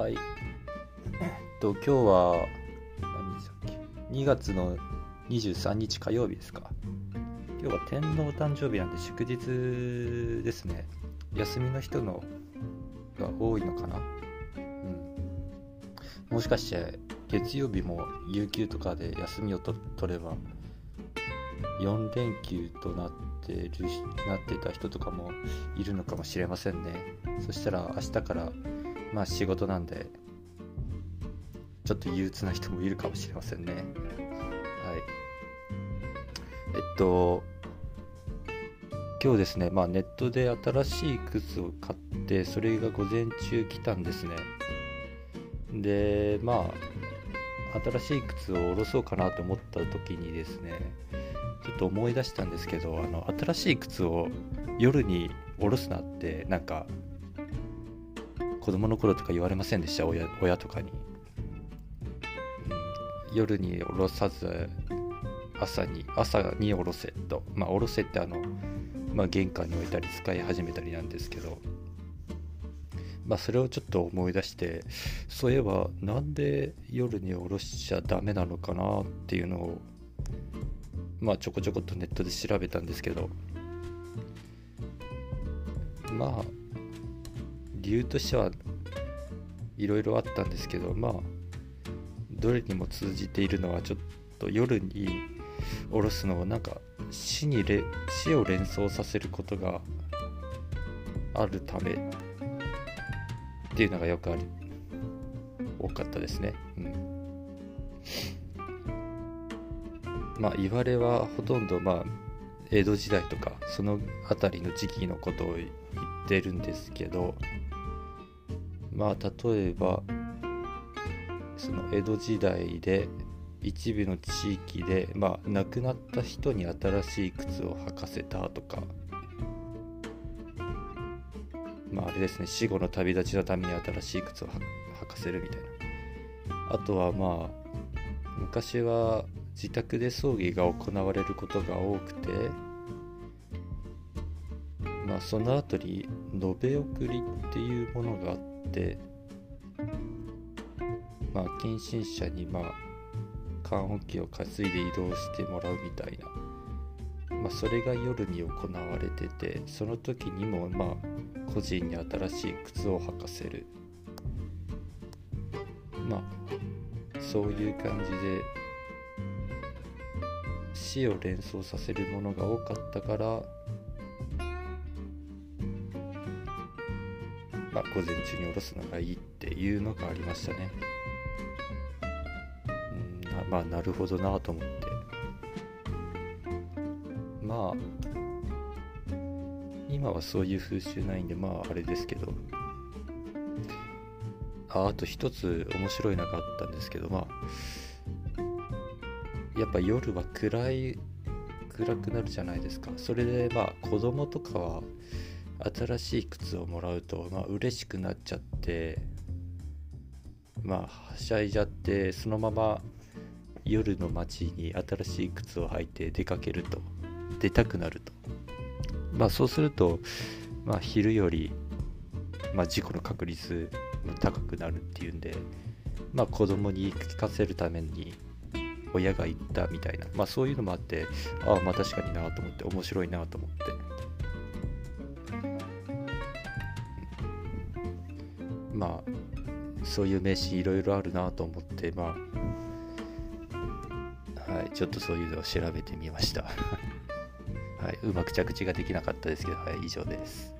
はい。えっと今日は何日だっけ？2月の23日火曜日ですか。今日は天皇誕生日なんで祝日ですね。休みの人のが多いのかな？うん。もしかして月曜日も有給とかで休みを取れば4連休となってるなってた人とかもいるのかもしれませんね。そしたら明日からまあ仕事なんでちょっと憂鬱な人もいるかもしれませんね。はい。えっと今日ですね、まあ、ネットで新しい靴を買ってそれが午前中来たんですね。でまあ新しい靴を下ろそうかなと思った時にですねちょっと思い出したんですけどあの新しい靴を夜に下ろすなってなんか子供の頃とか言われませんでした？親親とかに、うん、夜に下ろさず朝に朝に下ろせと。まあ下ろせってあの、まあ、玄関に置いたり使い始めたりなんですけど。まあ、それをちょっと思い出してそういえばなんで夜に下ろしちゃダメなのかなっていうのをまあちょこちょこっとネットで調べたんですけど。まあ理由としてはいろいろあったんですけどまあどれにも通じているのはちょっと夜に下ろすのはなんか死にれ死を連想させることがあるためっていうのがよくあり多かったですね。うん、まあ言われはほとんどまあ江戸時代とかその辺りの時期のことを言ってるんですけどまあ例えばその江戸時代で一部の地域で、まあ、亡くなった人に新しい靴を履かせたとかまああれですね死後の旅立ちのために新しい靴を履かせるみたいな。あとはまあ昔は自宅で葬儀が行われることが多くてまあその後に延べ送りっていうものがあってまあ近親者にまあ棺桶を担いで移動してもらうみたいな。まあ、それが夜に行われててその時にもまあ個人に新しい靴を履かせる。まあそういう感じで死を連想させるものが多かったからまあ午前中に下ろすのがいいっていうのがありましたね。うんまあなるほどなと思って。まあ今はそういう風習ないんでまああれですけど。ああと一つ面白いのがあったんですけどまあやっぱ夜は暗い暗くなるじゃないですか。それでまあ子供とかは新しい靴をもらうとまあ嬉しくなっちゃってまあはしゃいじゃってそのまま夜の街に新しい靴を履いて出かけると出たくなると。まあそうすると、まあ昼より、まあ、事故の確率も高くなるっていうんで、まあ子供に言い聞かせるために親が言ったみたいな、まあそういうのもあって、ああまあ確かになと思って、面白いなと思って。まあそういう名詞いろいろあるなと思ってまあはいちょっとそういうのを調べてみました はい、うまく着地ができなかったですけど、はい、以上です。